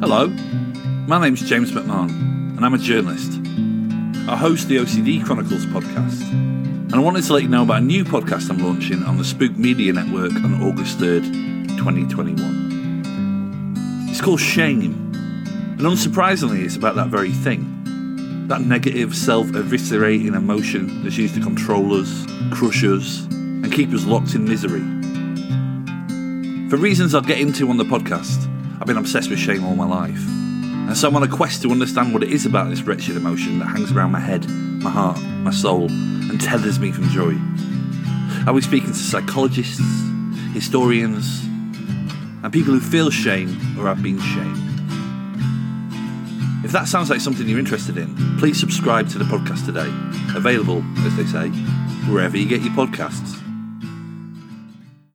Hello, my name's James McMahon, and I'm a journalist. I host the OCD Chronicles podcast, and I wanted to let you know about a new podcast I'm launching on the Spoook Media Network on August 3rd, 2021. It's called Shame, and unsurprisingly, it's about that very thing that negative, self eviscerating emotion that's used to control us, crush us, and keep us locked in misery. For reasons I'll get into on the podcast, I've been obsessed with shame all my life. And so I'm on a quest to understand what it is about this wretched emotion that hangs around my head, my heart, my soul, and tethers me from joy. I'll be speaking to psychologists, historians, and people who feel shame or have been shamed. If that sounds like something you're interested in, please subscribe to the podcast today. Available, as they say, wherever you get your podcasts.